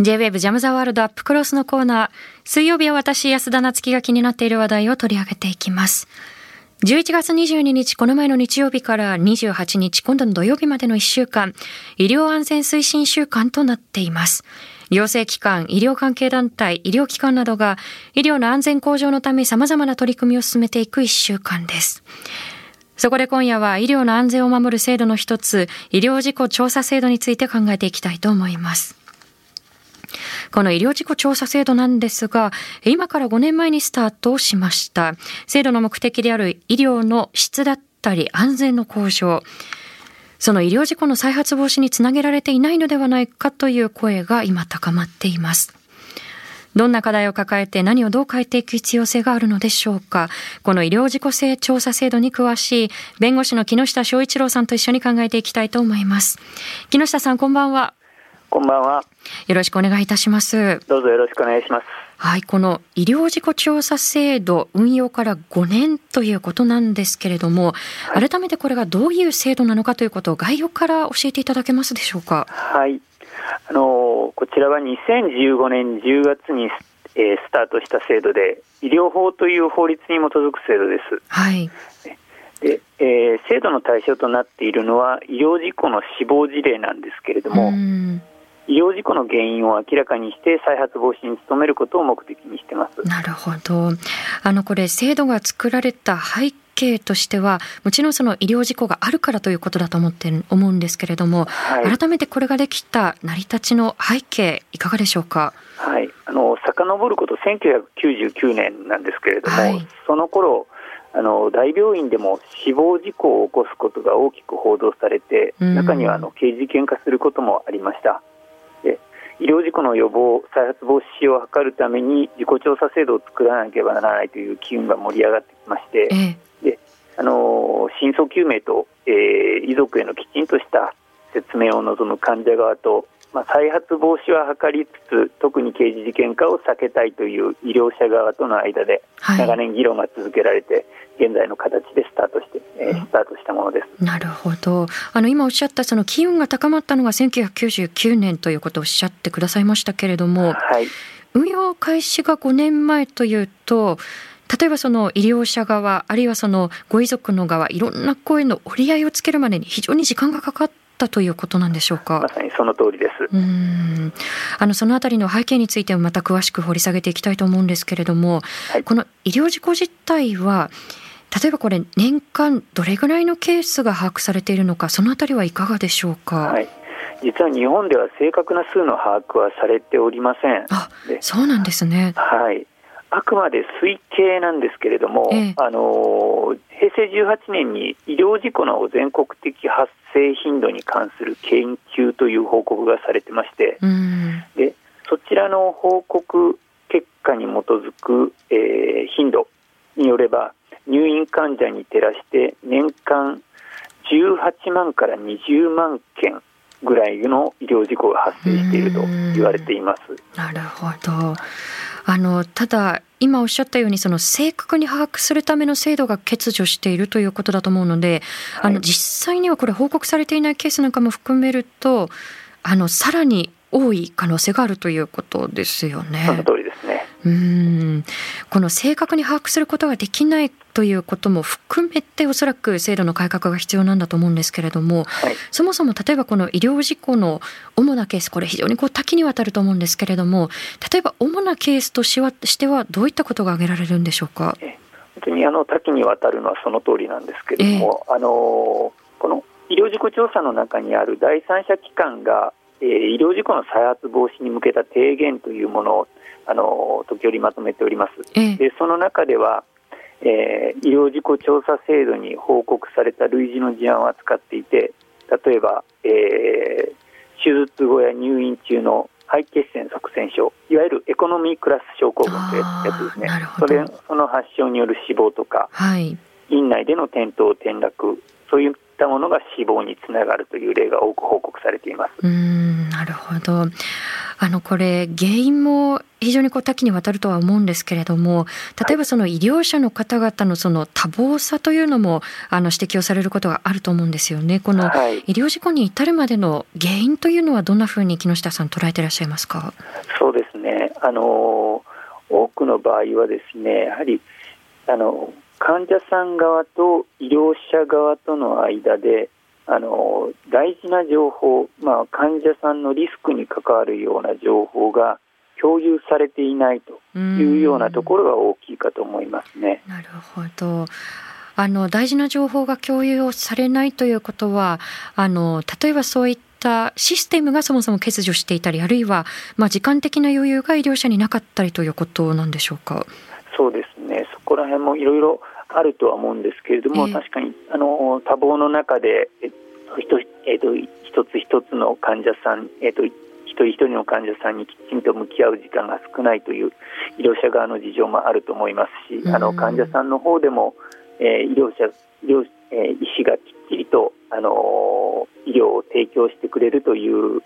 J-WAVE ジャムザワールドアップクロスのコーナー。水曜日は私、安田夏樹が気になっている話題を取り上げていきます。11月22日、この前の日曜日から28日、今度の土曜日までの1週間、医療安全推進週間となっています。行政機関、医療関係団体、医療機関などが医療の安全向上のため様々な取り組みを進めていく1週間です。そこで今夜は医療の安全を守る制度の一つ、医療事故調査制度について考えていきたいと思います。この医療事故調査制度なんですが、今から5年前にスタートしました。制度の目的である医療の質だったり安全の向上。その医療事故の再発防止につなげられていないのではないかという声が今高まっています。どんな課題を抱えて何をどう変えていく必要性があるのでしょうか？この医療事故性調査制度に詳しい弁護士の木下翔一郎さんと一緒に考えていきたいと思います。木下さん、こんばんは。こんばんは。よろしくお願いいたします。どうぞよろしくお願いします。はい、この医療事故調査制度運用から5年ということなんですけれども、改めてこれがどういう制度なのかということを概要から教えていただけますでしょうか？はい。あのこちらは2015年10月に、えースタートした制度で、医療法という法律に基づく制度です。はい。で、えー制度の対象となっているのは医療事故の死亡事例なんですけれども、うん医療事故の原因を明らかにして再発防止に努めることを目的にしてます。なるほど。あの、これ、制度が作られた背景としては、もちろんその医療事故があるからということだと思って、思うんですけれども、はい。改めてこれができた成り立ちの背景、いかがでしょうか？はい、あの遡ること1999年なんですけれども、はいその頃あの大病院でも死亡事故を起こすことが大きく報道されて、うん中にはあの刑事事件化することもありました。で医療事故の予防、再発防止を図るために事故調査制度を作らなければならないという機運が盛り上がってきまして、ええ。あの真相究明と、えー遺族へのきちんとした説明を望む患者側と、まあ、再発防止は図りつつ特に刑事事件化を避けたいという医療者側との間ではい長年議論が続けられて、現在の形でスタートして、えースタートしたものです。なるほど。あの今おっしゃったその機運が高まったのが1999年ということをおっしゃってくださいましたけれども、はい運用開始が5年前というと、例えばその医療者側、あるいはそのご遺族の側、いろんな声の折り合いをつけるまでに非常に時間がかかったということなんでしょうか？ま。さにその通りです。うーんあのそのあたりの背景についてもまた詳しく掘り下げていきたいと思うんですけれども、はいこの医療事故実態は例えばこれ年間どれぐらいのケースが把握されているのかそのあたりはいかがでしょうか？はい、実は日本では正確な数の把握はされておりません。あでそうなんですね。はい、あくまで推計なんですけれども、ええ。あの平成18年に医療事故の全国的発生頻度に関する研究という報告がされてまして、うん。でそちらの報告結果に基づく、えー頻度によれば、入院患者に照らして年間18万から20万件ぐらいの医療事故が発生していると言われています。なるほど。あのただ今おっしゃったようにその正確に把握するための制度が欠如しているということだと思うので、あの実際にはこれ報告されていないケースなんかも含めるとあのさらに多い可能性があるということですよね。その通りですね。うん。この正確に把握することができないということも含めておそらく制度の改革が必要なんだと思うんですけれどもはい。そもそも例えばこの医療事故の主なケースこれ非常にこう多岐にわたると思うんですけれども例えば主なケースとしはしてはどういったことが挙げられるんでしょうか？本当にあの多岐にわたるのはその通りなんですけれども、あのこの医療事故調査の中にある第三者機関が、えー医療事故の再発防止に向けた提言というものをあの時折まとめております。ええ。でその中では、えー医療事故調査制度に報告された類似の事案を扱っていて例えば、えー手術後や入院中の肺血栓塞栓症いわゆるエコノミークラス症候群というやつですね。それその発症による死亡とかはい、院内での転倒転落そういっったものが死亡につながるという例が多く報告されています。うんなるほどあのこれ原因も非常にこう多岐にわたるとは思うんですけれども例えばその医療者の方々のその多忙さというのもあの指摘をされることがあると思うんですよね。この医療事故に至るまでの原因というのはどんなふうに木下さん捉えていらっしゃいますか？そうですねあの多くの場合はですねやはりあの患者さん側と医療者側との間であの大事な情報、まあ、患者さんのリスクに関わるような情報が共有されていないというようなところが大きいかと思いますね。なるほどあの大事な情報が共有をされないということはあの例えばそういったシステムがそもそも欠如していたりあるいは、まあ、時間的な余裕が医療者になかったりということなんでしょうか？そうですねそこら辺もいろいろあるとは思うんですけれども、えー、確かにあの多忙の中で、えっとえっと、一つ一つの患者さん、えっと、一人一人の患者さんにきちんと向き合う時間が少ないという医療者側の事情もあると思いますし、あの患者さんの方でも、えー、医療者医療、えー、医師がきっちりと、あの医療を提供してくれるという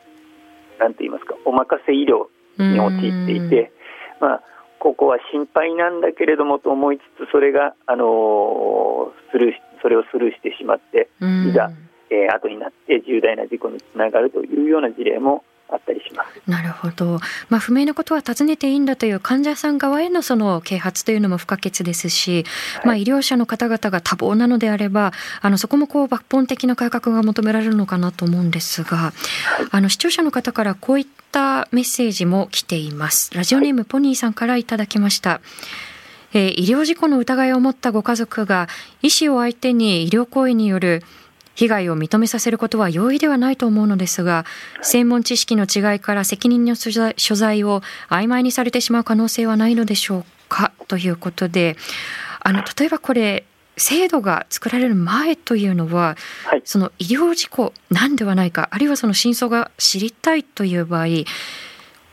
なんて言いますかお任せ医療に陥っていて、まあここは心配なんだけれどもと思いつつそれが、あのスルーそれをスルーしてしまっていざ、えー、後になって重大な事故につながるというような事例もあったりします。なるほど。まあ不明なことは尋ねていいんだという患者さん側へのその啓発というのも不可欠ですし、はい、まあ医療者の方々が多忙なのであれば、あのそこもこう抜本的な改革が求められるのかなと思うんですが、はい、あの視聴者の方からこういったメッセージも来ています。ラジオネームポニーさんからいただきました。えー、医療事故の疑いを持ったご家族が医師を相手に医療行為による被害を認めさせることは容易ではないと思うのですが、専門知識の違いから責任の所在を曖昧にされてしまう可能性はないのでしょうかということで、あの例えばこれ制度が作られる前というのは、はい、その医療事故なんではないかあるいはその真相が知りたいという場合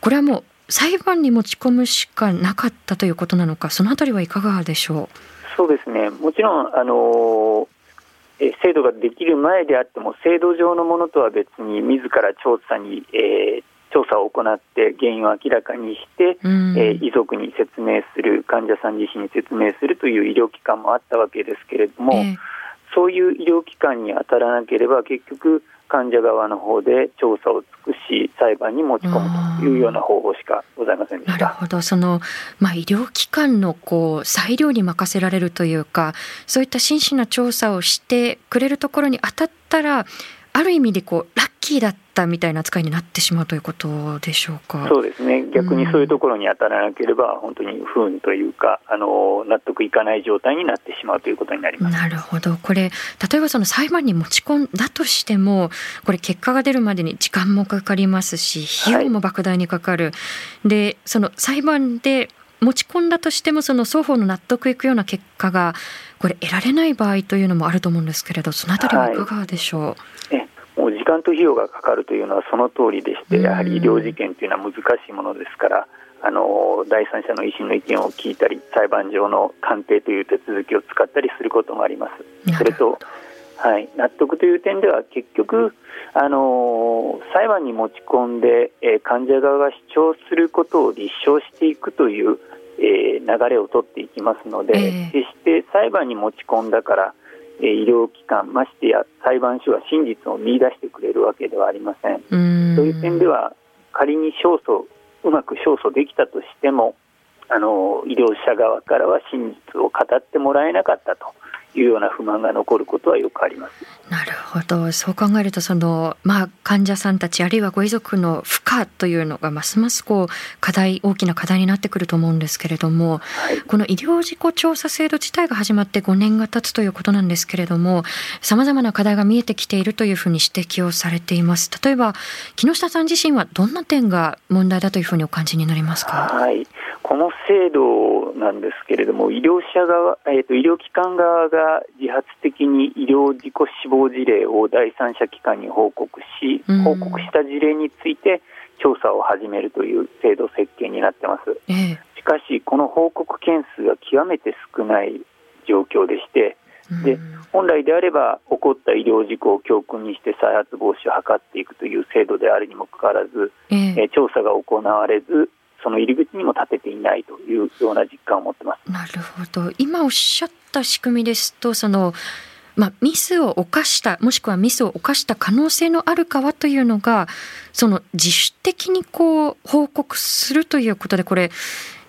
これはもう裁判に持ち込むしかなかったということなのかそのあたりはいかがでしょう？そうですね。もちろんあの制度ができる前であっても制度上のものとは別に自ら調査に、えー、調査を行って原因を明らかにして、うん、えー、遺族に説明する患者さん自身に説明するという医療機関もあったわけですけれども、えー、そういう医療機関に当たらなければ結局患者側の方で調査を尽くし裁判に持ち込むというような方法しかございませんでした。なるほどその、まあ、医療機関のこう裁量に任せられるというかそういった真摯な調査をしてくれるところに当たったらある意味でこうラッだったみたいな扱いになってしまうということでしょうか？そうですね。逆にそういうところに当たらなければ、うん、本当に不運というか、あの納得いかない状態になってしまうということになります。なるほど。これ例えばその裁判に持ち込んだとしても、これ結果が出るまでに時間もかかりますし、費用も莫大にかかる。はい、で、その裁判で持ち込んだとしてもその双方の納得いくような結果がこれ得られない場合というのもあると思うんですけれどそのあたりはいかがでしょう、はい間と費用がかかるというのはその通りでして、やはり医療事件というのは難しいものですから、あの第三者の医師の意見を聞いたり、裁判上の鑑定という手続きを使ったりすることもあります。それとはい、納得という点では結局、あの裁判に持ち込んで、えー、患者側が主張することを立証していくという、えー、流れを取っていきますので、えー、決して裁判に持ち込んだから医療機関ましてや裁判所は真実を見出してくれるわけではありません。そういう点では仮に勝訴うまく勝訴できたとしてもあの医療者側からは真実を語ってもらえなかったというような不満が残ることはよくあります。なるほど、そう考えるとそのまあ患者さんたちあるいはご遺族の負荷というのがますますこう課題大きな課題になってくると思うんですけれども、はい、この医療事故調査制度自体が始まって5年が経つということなんですけれども、さまざまな課題が見えてきているというふうに指摘をされています。例えば木下さん自身はどんな点が問題だというふうにお感じになりますか？はい、この制度なんですけれども、医療者側、えーと、医療機関側が自発的に医療事故死亡事例を第三者機関に報告し、報告した事例について調査を始めるという制度設計になってます。しかし、この報告件数が極めて少ない状況でして、で本来であれば起こった医療事故を教訓にして再発防止を図っていくという制度であるにもかかわらず、えー、調査が行われずその入り口にも立てていないというような実感を持ってます。なるほど。今おっしゃった仕組みですとそのまあ、ミスを犯したもしくはミスを犯した可能性のあるかはというのがその自主的にこう報告するということでこれ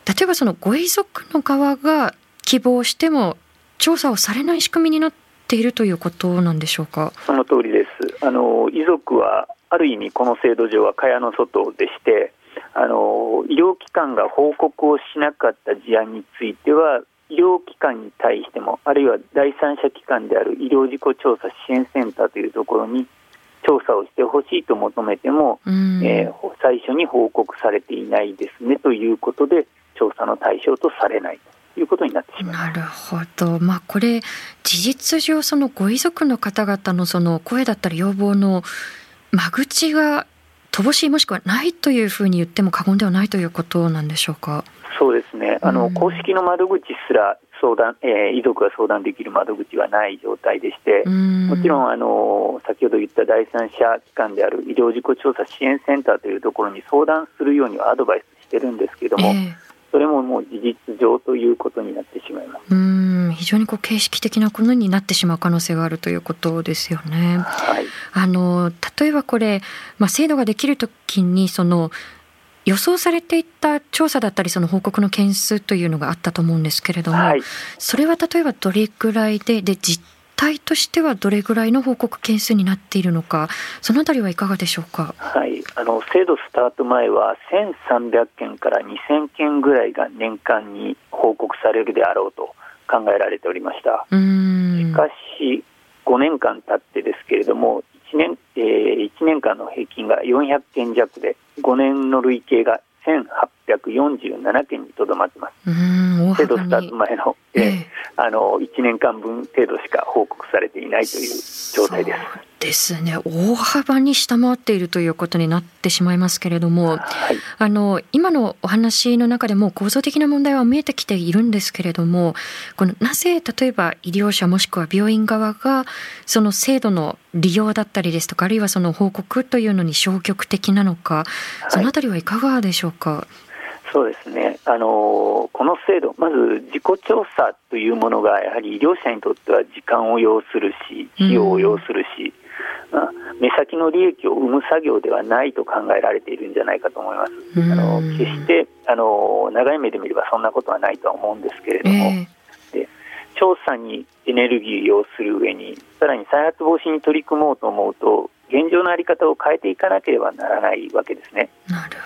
例えばそのご遺族の側が希望しても調査をされない仕組みになっているということなんでしょうか？その通りです。あの遺族はある意味この制度上は蚊帳の外でしてあの医療機関が報告をしなかった事案については医療機関に対してもあるいは第三者機関である医療事故調査支援センターというところに調査をしてほしいと求めても、うん、えー、最初に報告されていないですねということで調査の対象とされないということになってしまいなるほど、まあ、これ事実上そのご遺族の方々のその声だったり要望の間口が乏しいもしくはないというふうに言っても過言ではないということなんでしょうか？そうですね。あの、うん、公式の窓口すら相談、えー、遺族が相談できる窓口はない状態でして、もちろんあの先ほど言った第三者機関である医療事故調査支援センターというところに相談するようにはアドバイスしてるんですけれども、えー、それももう事実上ということになってしまいます。うん非常にこう形式的なことになってしまう可能性があるということですよね。はい、あの例えばこれ、まあ、制度ができるときにその予想されていた調査だったりその報告の件数というのがあったと思うんですけれども、はい、それは例えばどれぐらいでで実態としてはどれぐらいの報告件数になっているのかそのあたりはいかがでしょうか、はい、あの制度スタート前は1300件から2000件ぐらいが年間に報告されるであろうと考えられておりました。しかし5年間経ってですけれども1年,、えー、1年間の平均が400件弱で5年の累計が1847件にとどまってます。制度スタート前の、えー、あの1年間分程度しか報告されていないという状態です。ですね大幅に下回っているということになってしまいますけれども、はい、あの今のお話の中でも構造的な問題は見えてきているんですけれどもこのなぜ例えば医療者もしくは病院側がその制度の利用だったりですとかあるいはその報告というのに消極的なのか、そのあたりはいかがでしょうか？そうですね。あのこの制度、まず自己調査というものがやはり医療者にとっては時間を要するし、費用を要するし、うん、まあ、目先の利益を生む作業ではないと考えられているんじゃないかと思います。あの決してあの長い目で見ればそんなことはないとは思うんですけれども、えー、で調査にエネルギーを要する上に、さらに再発防止に取り組もうと思うと、現状の在り方を変えていかなければならないわけですね。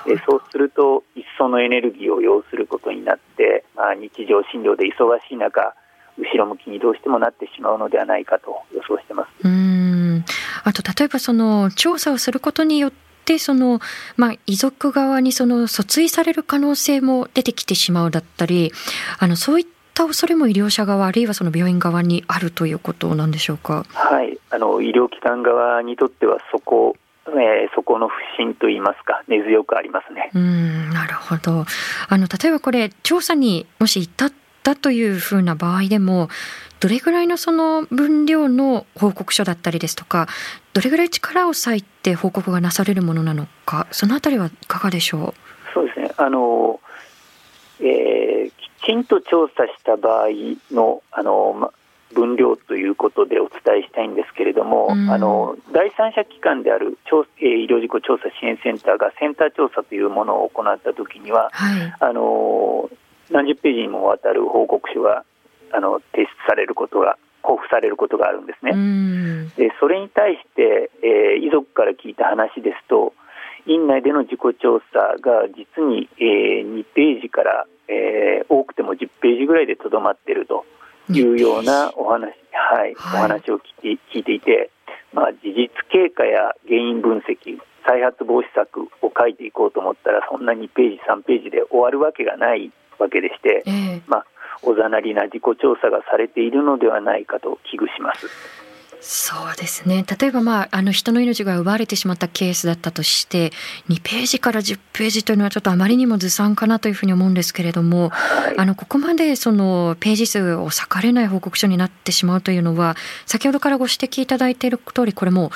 でそうすると一層のエネルギーを要することになって、まあ、日常診療で忙しい中後ろ向きにどうしてもなってしまうのではないかと予想してます。うん。あと例えばその調査をすることによってその、まあ、遺族側にその訴追される可能性も出てきてしまうだったりあのそういった恐れも医療者側あるいはその病院側にあるということなんでしょうか？はいあの医療機関側にとってはそこえー、そこの不信といいますか根強くありますね。うんなるほどあの例えばこれ調査にもし至ったというふうな場合でもどれぐらいのその分量の報告書だったりですとかどれぐらい力を割いて報告がなされるものなのかそのあたりはいかがでしょう？そうですねあの、えー、きちんと調査した場合のあの、ま分量ということでお伝えしたいんですけれども、うん、あの第三者機関である調、えー、医療事故調査支援センターがセンター調査というものを行ったときには、はい、あの何十ページにもわたる報告書があの提出されることが交付されることがあるんですね。うん、でそれに対して、えー、遺族から聞いた話ですと院内での自己調査が実に、えー、2ページから、えー、多くても10ページぐらいでとどまっていると。いうようなお話,、はい、はい、お話を聞いて聞いていて、まあ、事実経過や原因分析再発防止策を書いていこうと思ったらそんな2ページ3ページで終わるわけがないわけでして、えー、まあ、おざなりな自己調査がされているのではないかと危惧します。そうですね。例えば、まあ、あの人の命が奪われてしまったケースだったとして2ページから10ページというのはちょっとあまりにもずさんかなというふうに思うんですけれども、はい、あのここまでそのページ数を割かれない報告書になってしまうというのは先ほどからご指摘いただいている通りこれも、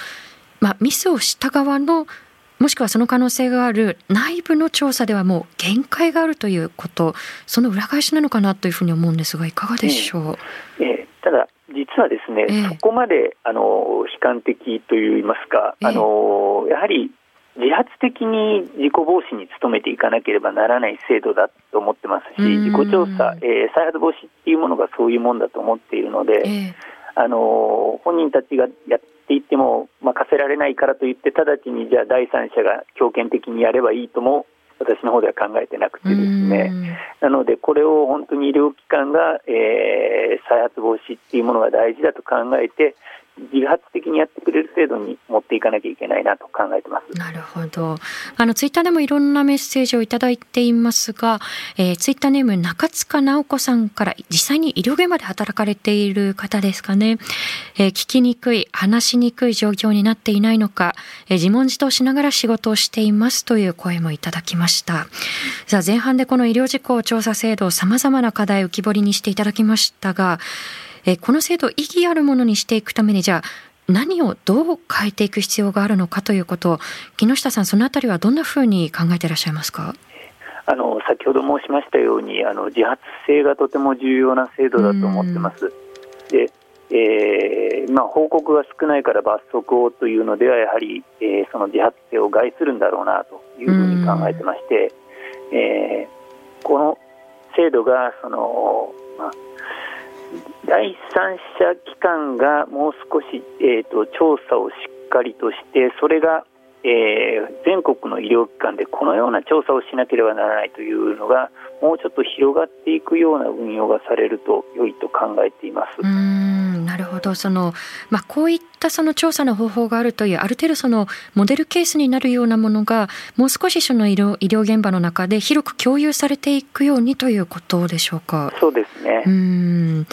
まあ、ミスをした側のもしくはその可能性がある内部の調査ではもう限界があるということその裏返しなのかなというふうに思うんですがいかがでしょう、ええ。ただ実はですね、えー、そこまであの悲観的といいますか、あのやはり自発的に事故防止に努めていかなければならない制度だと思ってますし、事故調査、えー、再発防止っていうものがそういうもんだと思っているので、えー、あの本人たちがやっていっても任せられないからといって、直ちにじゃあ第三者が強権的にやればいいとも私の方では考えてなくてですね、なので、これを本当に医療機関が、えー、再発防止っていうものが大事だと考えて、自発的にやってくれる制度に持っていかなきゃいけないなと考えてます。なるほど。あのツイッターでもいろんなメッセージをいただいていますが、えー、ツイッターネーム中塚直子さんから実際に医療現場で働かれている方ですかね。えー、聞きにくい、話しにくい状況になっていないのか、えー、自問自答しながら仕事をしていますという声もいただきました。さあ前半でこの医療事故調査制度様々な課題浮き彫りにしていただきましたが、えこの制度を意義あるものにしていくためにじゃあ何をどう変えていく必要があるのかということ木下さんそのあたりはどんなふうに考えていらっしゃいますか？あの先ほど申しましたようにあの自発性がとても重要な制度だと思ってます。でえーまあ、報告が少ないから罰則をというのではやはり、えー、その自発性を害するんだろうなというふうに考えてまして、えー、この制度がその、まあ、第三者機関がもう少し、えーと、調査をしっかりとしてそれが、えー、全国の医療機関でこのような調査をしなければならないというのがもうちょっと広がっていくような運用がされると良いと考えています。なるほど。その、まあ、こういったその調査の方法があるというある程度そのモデルケースになるようなものがもう少しその医療医療現場の中で広く共有されていくようにということでしょうか？そうですね。うん。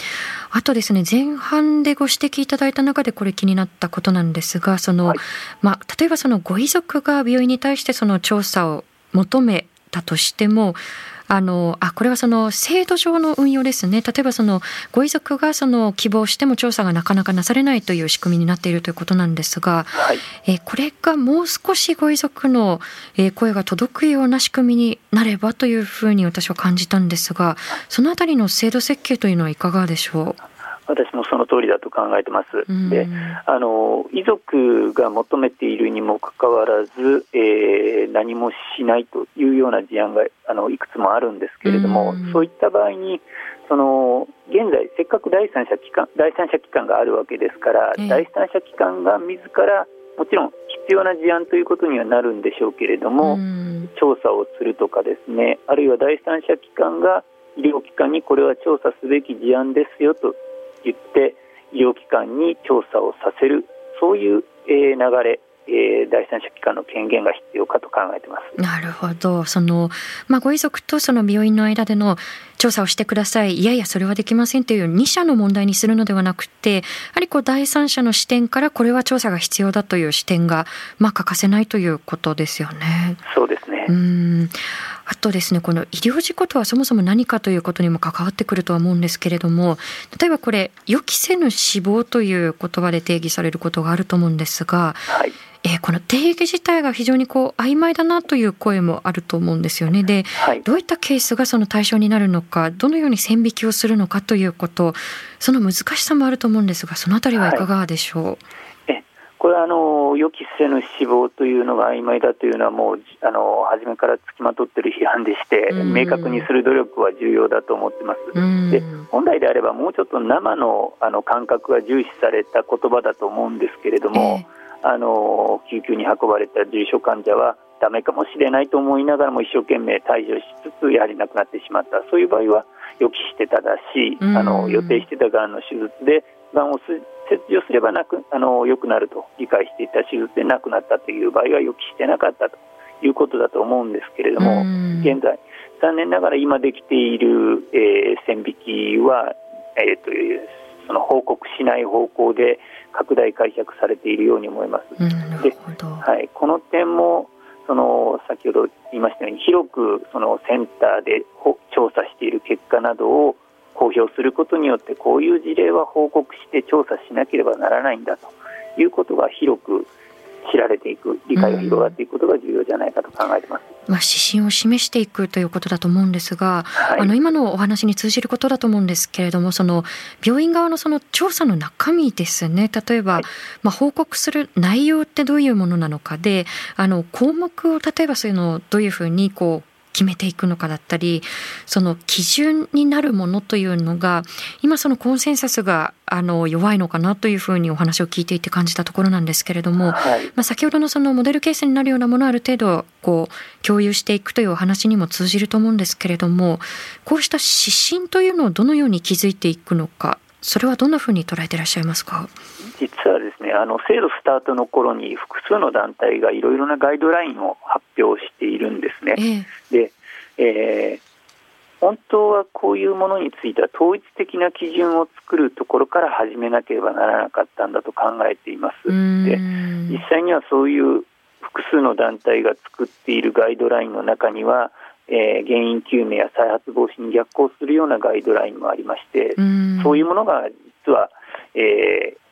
あとですね前半でご指摘いただいた中でこれ気になったことなんですがその、はい、まあ、例えばそのご遺族が病院に対してその調査を求めたとしてもあのあこれはその制度上の運用ですね。例えばそのご遺族がその希望しても調査がなかなかなされないという仕組みになっているということなんですが、はい、えこれがもう少しご遺族の声が届くような仕組みになればというふうに私は感じたんですがそのあたりの制度設計というのはいかがでしょう？私もその通りだと考えてます。で、あの遺族が求めているにもかかわらず、えー、何もしないというような事案があのいくつもあるんですけれども、うそういった場合にその現在、せっかく第三者機関第三者機関があるわけですから、えー、第三者機関が自らもちろん必要な事案ということにはなるんでしょうけれども、調査をするとかですね、あるいは第三者機関が医療機関にこれは調査すべき事案ですよと言って医療機関に調査をさせるそういう、え流れえー、第三者機関の権限が必要かと考えてます。なるほど。その、まあ、ご遺族とその病院の間での調査をしてください。いやいや、それはできませんという2社の問題にするのではなくて、やはりこう第三者の視点からこれは調査が必要だという視点が、まあ、欠かせないということですよね。そうですね。うん。あとですねこの医療事故とはそもそも何かということにも関わってくるとは思うんですけれども例えばこれ予期せぬ死亡という言葉で定義されることがあると思うんですが、はい、えー、この定義自体が非常にこう曖昧だなという声もあると思うんですよね。で、はい、どういったケースがその対象になるのかどのように線引きをするのかということその難しさもあると思うんですがそのあたりはいかがでしょう、はいこれはあの予期せぬ死亡というのが曖昧だというのはもうあの初めからつきまとっている批判でして、明確にする努力は重要だと思ってます。で本来であればもうちょっと生のあの感覚が重視された言葉だと思うんですけれども、えー、あの救急に運ばれた重症患者はダメかもしれないと思いながらも一生懸命対処しつつやはり亡くなってしまった。そういう場合は予期してただし、あの予定してたがんの手術でがんを切除すればなくあの良くなると理解していた手術で亡くなったという場合は予期してなかったということだと思うんですけれども、現在、残念ながら今できている、えー、線引きは、えーと、その報告しない方向で拡大解釈されているように思います。ではい、この点もその先ほど言いましたように広くそのセンターで調査している結果などを公表することによってこういう事例は報告して調査しなければならないんだということが広く知られていく理解が広がっていくことが重要じゃないかと考えてます。まあ、指針を示していくということだと思うんですが、はい、あの今のお話に通じることだと思うんですけれどもその病院側のその調査の中身ですね例えば、はい、まあ、報告する内容ってどういうものなのかであの項目を例えばそういうのをどういうふうにこう決めていくのかだったりその基準になるものというのが今そのコンセンサスがあの弱いのかなというふうにお話を聞いていて感じたところなんですけれども、はい、まあ、先ほどのそのモデルケースになるようなものをある程度こう共有していくというお話にも通じると思うんですけれどもこうした指針というのをどのように築いていくのかそれはどんなふうに捉えていらっしゃいますか？実はですねあの制度スタートの頃に複数の団体がいろいろなガイドラインを発表しているんですね。えー、で、えー、本当はこういうものについては統一的な基準を作るところから始めなければならなかったんだと考えています。で実際にはそういう複数の団体が作っているガイドラインの中には、えー、原因究明や再発防止に逆行するようなガイドラインもありましてそういうものが実は、えー、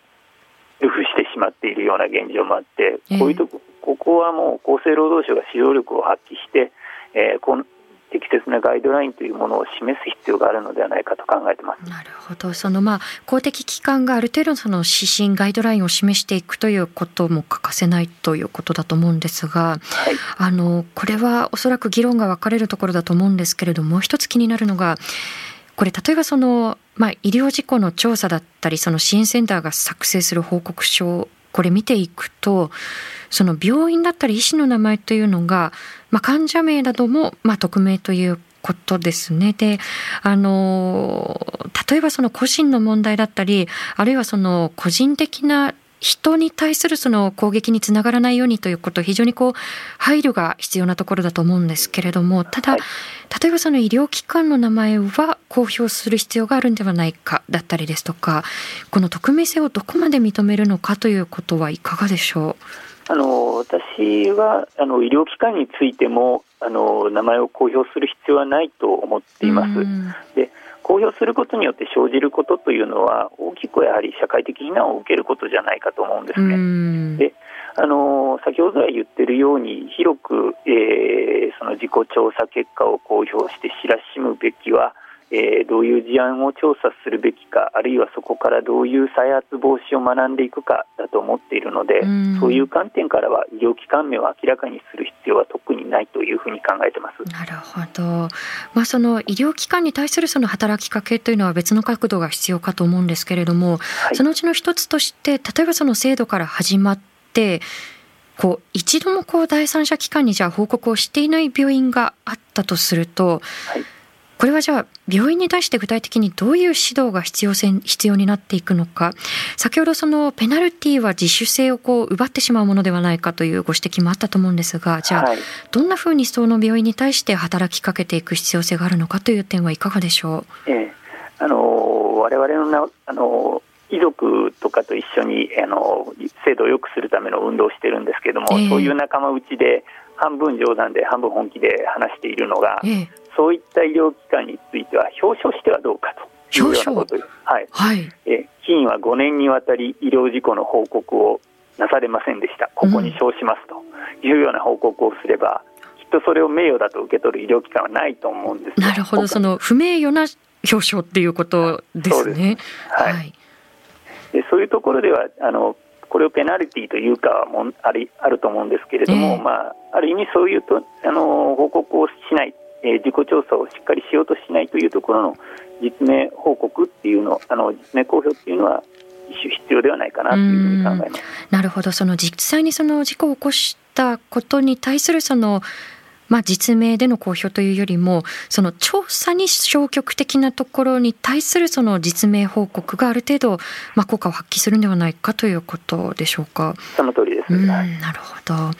ルフしてしまっているような現状もあって、こういうとこ、ここはもう厚生労働省が指導力を発揮して、えー、この適切なガイドラインというものを示す必要があるのではないかと考えてます。なるほど。そのまあ公的機関がある程度その指針ガイドラインを示していくということも欠かせないということだと思うんですが、はい、あのこれはおそらく議論が分かれるところだと思うんですけれども、う一つ気になるのが。これ例えばその、まあ、医療事故の調査だったりその支援センターが作成する報告書これ見ていくとその病院だったり医師の名前というのが、まあ、患者名なども、まあ、匿名ということですね。で、あの、例えばその個人の問題だったり、あるいはその個人的な人に対するその攻撃につながらないようにということ非常にこう配慮が必要なところだと思うんですけれどもただ、例えばその医療機関の名前は公表する必要があるんではないかだったりですとかこの匿名性をどこまで認めるのかということはいかがでしょう？あの私はあの医療機関についてもあの名前を公表する必要はないと思っています。で公表することによって生じることというのは大きくやはり社会的非難を受けることじゃないかと思うんですね。であの先ほど来言っているように広く、えー、その自己調査結果を公表して知らしむべきはえー、どういう事案を調査するべきかあるいはそこからどういう再発防止を学んでいくかだと思っているので、うそういう観点からは医療機関名を明らかにする必要は特にないというふうに考えてます。なるほど。まあその医療機関に対するその働きかけというのは別の角度が必要かと思うんですけれども、はい、そのうちの一つとして例えばその制度から始まってこう一度もこう第三者機関にじゃあ報告をしていない病院があったとすると、はいこれはじゃあ病院に対して具体的にどういう指導が必要せ必要になっていくのか。先ほどそのペナルティは自主性をこう奪ってしまうものではないかというご指摘もあったと思うんですがじゃあ、はい、どんなふうにその病院に対して働きかけていく必要性があるのかという点はいかがでしょう、ええ、あの我々のなあの遺族とかと一緒にあの制度を良くするための運動をしてるんですけども、えそういう仲間内で半分冗談で半分本気で話しているのが、えそういった医療機関については表彰してはどうかというようなことです。はい。はい、え議員は5年にわたり医療事故の報告をなされませんでした。ここに称しますというような報告をすれば、うん、きっとそれを名誉だと受け取る医療機関はないと思うんです。なるほど、その不名誉な表彰っていうことですね。すはい、はい、でそういうところではあのこれをペナルティというかもありあると思うんですけれども、えー、まあ、ある意味そういうとあの報告をしないえー、自己調査をしっかりしようとしないというところの実名報告っていうのあの実名公表っていうのは必要ではないかなというふうに考えます。なるほど。その実際にその事故を起こしたことに対するそのまあ、実名での公表というよりもその調査に消極的なところに対するその実名報告がある程度、まあ、効果を発揮するんではないかということでしょうか。その通りです、なるほど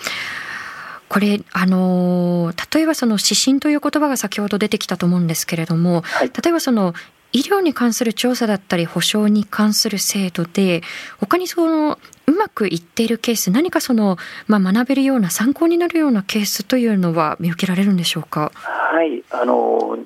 これあの例えばその指針という言葉が先ほど出てきたと思うんですけれども、はい、例えばその医療に関する調査だったり保障に関する制度で他にそのうまくいっているケース何かその、まあ、学べるような参考になるようなケースというのは見受けられるんでしょうか？はいあの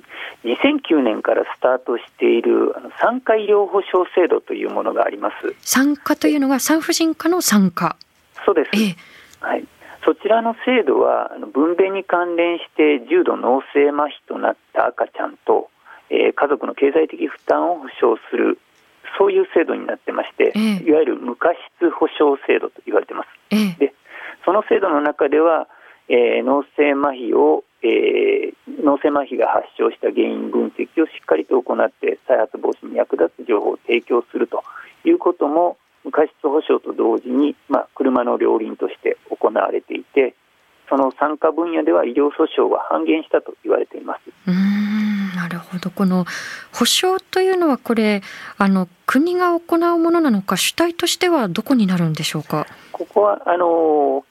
2009年からスタートしている産科医療保障制度というものがあります。産科というのが産婦人科の産科。そうです。ええ、はい。そちらの制度は分娩に関連して重度脳性麻痺となった赤ちゃんと、えー、家族の経済的負担を保障するそういう制度になってまして、ええ、いわゆる無過失保障制度と言われてます。え、でその制度の中では、えー、脳性麻痺を、えー、脳性麻痺が発症した原因分析をしっかりと行って再発防止に役立つ情報を提供するということも無過失保障と同時に、まあ、車の両輪として行われていてその参加分野では医療訴訟は半減したと言われています。うんなるほどこの保障というのはこれあの国が行うものなのか主体としてはどこになるんでしょうか？ここはあの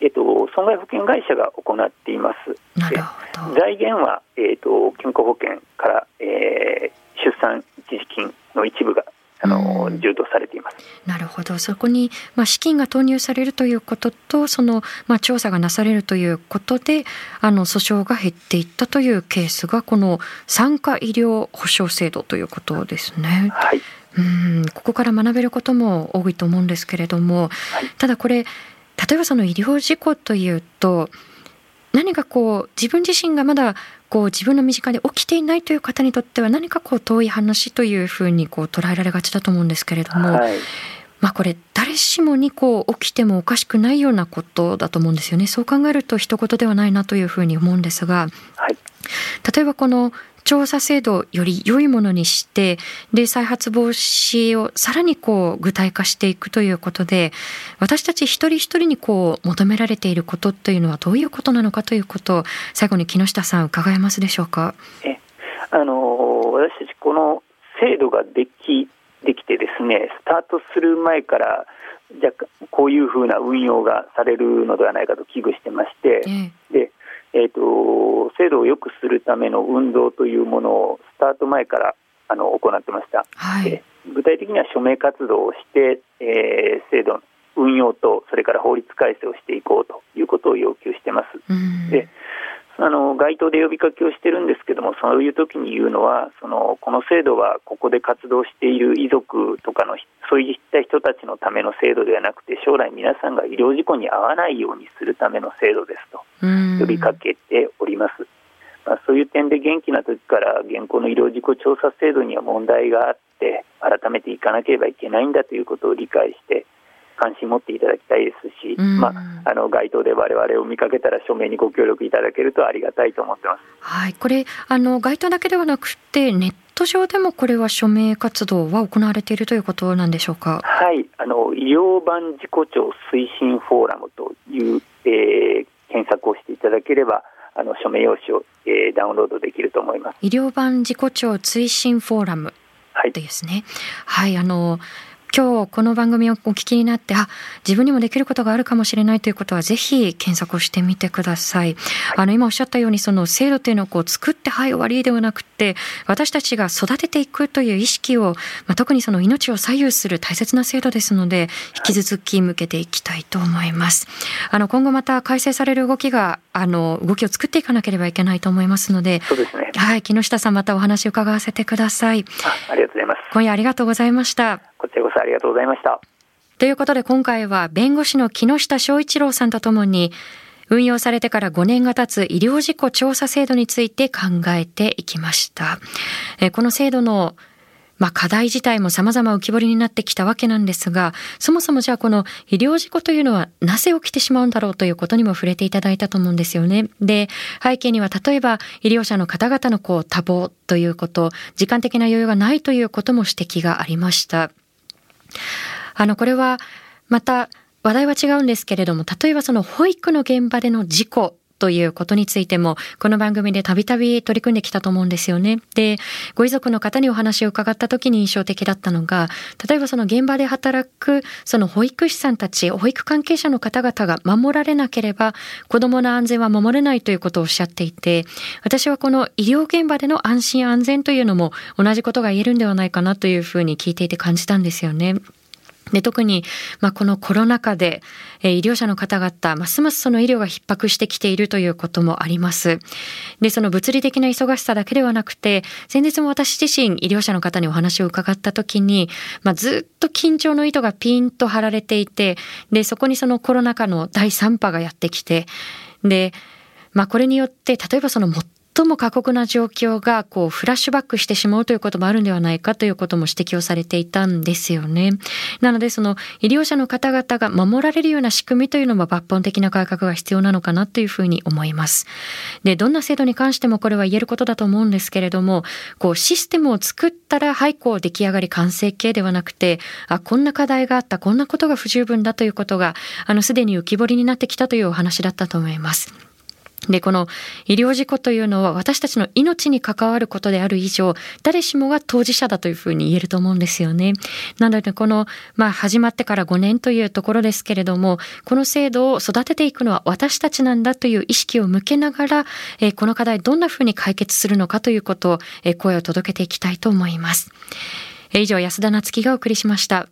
えっと、損害保険会社が行っています。なるほど財源は、えっと、健康保険から、えー、出産一時金の一部があの、充当されています。なるほど。そこに、まあ、資金が投入されるということと、その、まあ、調査がなされるということで、あの、訴訟が減っていったというケースが、この産科医療保障制度ということですね。はい。うん、ここから学べることも多いと思うんですけれども、はい、ただこれ、例えばその医療事故というと何かこう自分自身がまだこう自分の身近で起きていないという方にとっては何かこう遠い話というふうにこう捉えられがちだと思うんですけれども、はい、まあこれ誰しもにこう起きてもおかしくないようなことだと思うんですよね。そう考えると一言ではないなというふうに思うんですが、はい、例えばこの調査制度をより良いものにしてで再発防止をさらにこう具体化していくということで私たち一人一人にこう求められていることというのはどういうことなのかということを最後に木下さん伺えますでしょうか？えあの私たちこの制度ができできてですねスタートする前からじゃこういうふうな運用がされるのではないかと危惧してまして、えでえーと、制度を良くするための運動というものをスタート前からあの行ってました、はい、具体的には署名活動をして、えー、制度の運用とそれから法律改正をしていこうということを要求してます。であの街頭で呼びかけをしてるんですけども、そういう時に言うのは、そのこの制度はここで活動している遺族とかの、そういった人たちのための制度ではなくて、将来皆さんが医療事故に遭わないようにするための制度ですと呼びかけております。まあ、そういう点で元気な時から現行の医療事故調査制度には問題があって、改めていかなければいけないんだということを理解して、関心持っていただきたいですし、まあ、あの街頭で我々を見かけたら署名にご協力いただけるとありがたいと思ってます。はい、これあの街頭だけではなくてネット上でもこれは署名活動は行われているということなんでしょうか？はい、あの医療版事故調推進フォーラムという、えー、検索をしていただければ。あの署名用紙を、えー、ダウンロードできると思います。医療版事故調推進フォーラムですね。はい、はい、あの今日この番組をお聞きになってあ自分にもできることがあるかもしれないということはぜひ検索をしてみてください。あの今おっしゃったようにその制度というのをこう作ってはい終わりではなくて私たちが育てていくという意識を、まあ、特にその命を左右する大切な制度ですので引き続き向けていきたいと思います。あの今後また改正される動きがあの動きを作っていかなければいけないと思いますので、ね。はい木下さんまたお話を伺わせてください。あありがとうございます。今夜ありがとうございました。こちらこそありがとうございました。ということで今回は弁護士の木下翔一郎さんとともに運用されてから5年が経つ医療事故調査制度について考えていきました。この制度のまあ、課題自体も様々浮き彫りになってきたわけなんですが、そもそもじゃあこの医療事故というのはなぜ起きてしまうんだろうということにも触れていただいたと思うんですよね。で、背景には例えば医療者の方々のこう多忙ということ、時間的な余裕がないということも指摘がありました。あの、これはまた話題は違うんですけれども、例えばその保育の現場での事故ということについても、この番組でたびたび取り組んできたと思うんですよね。で、ご遺族の方にお話を伺った時に印象的だったのが、例えばその現場で働く、その保育士さんたち、保育関係者の方々が守られなければ、子供の安全は守れないということをおっしゃっていて、私はこの医療現場での安心安全というのも同じことが言えるんではないかなというふうに聞いていて感じたんですよね。で特に、まあ、このコロナ禍で、えー、医療者の方々ますますその医療が逼迫してきているということもあります。でその物理的な忙しさだけではなくて先日も私自身医療者の方にお話を伺った時に、まあ、ずっと緊張の糸がピンと張られていてでそこにそのコロナ禍の第3波がやってきてでまあ、これによって例えばその最も過酷な状況がこうフラッシュバックしてしまうということもあるんではないかということも指摘をされていたんですよね。なのでその医療者の方々が守られるような仕組みというのも抜本的な改革が必要なのかなというふうに思います。で、どんな制度に関してもこれは言えることだと思うんですけれども、こうシステムを作ったらはいこう出来上がり完成形ではなくて、あ、こんな課題があった、こんなことが不十分だということが、あのすでに浮き彫りになってきたというお話だったと思います。で、この医療事故というのは私たちの命に関わることである以上、誰しもが当事者だというふうに言えると思うんですよね。なので、この、まあ、始まってから5年というところですけれども、この制度を育てていくのは私たちなんだという意識を向けながら、えこの課題どんなふうに解決するのかということを、え声を届けていきたいと思います。以上、安田なつきがお送りしました。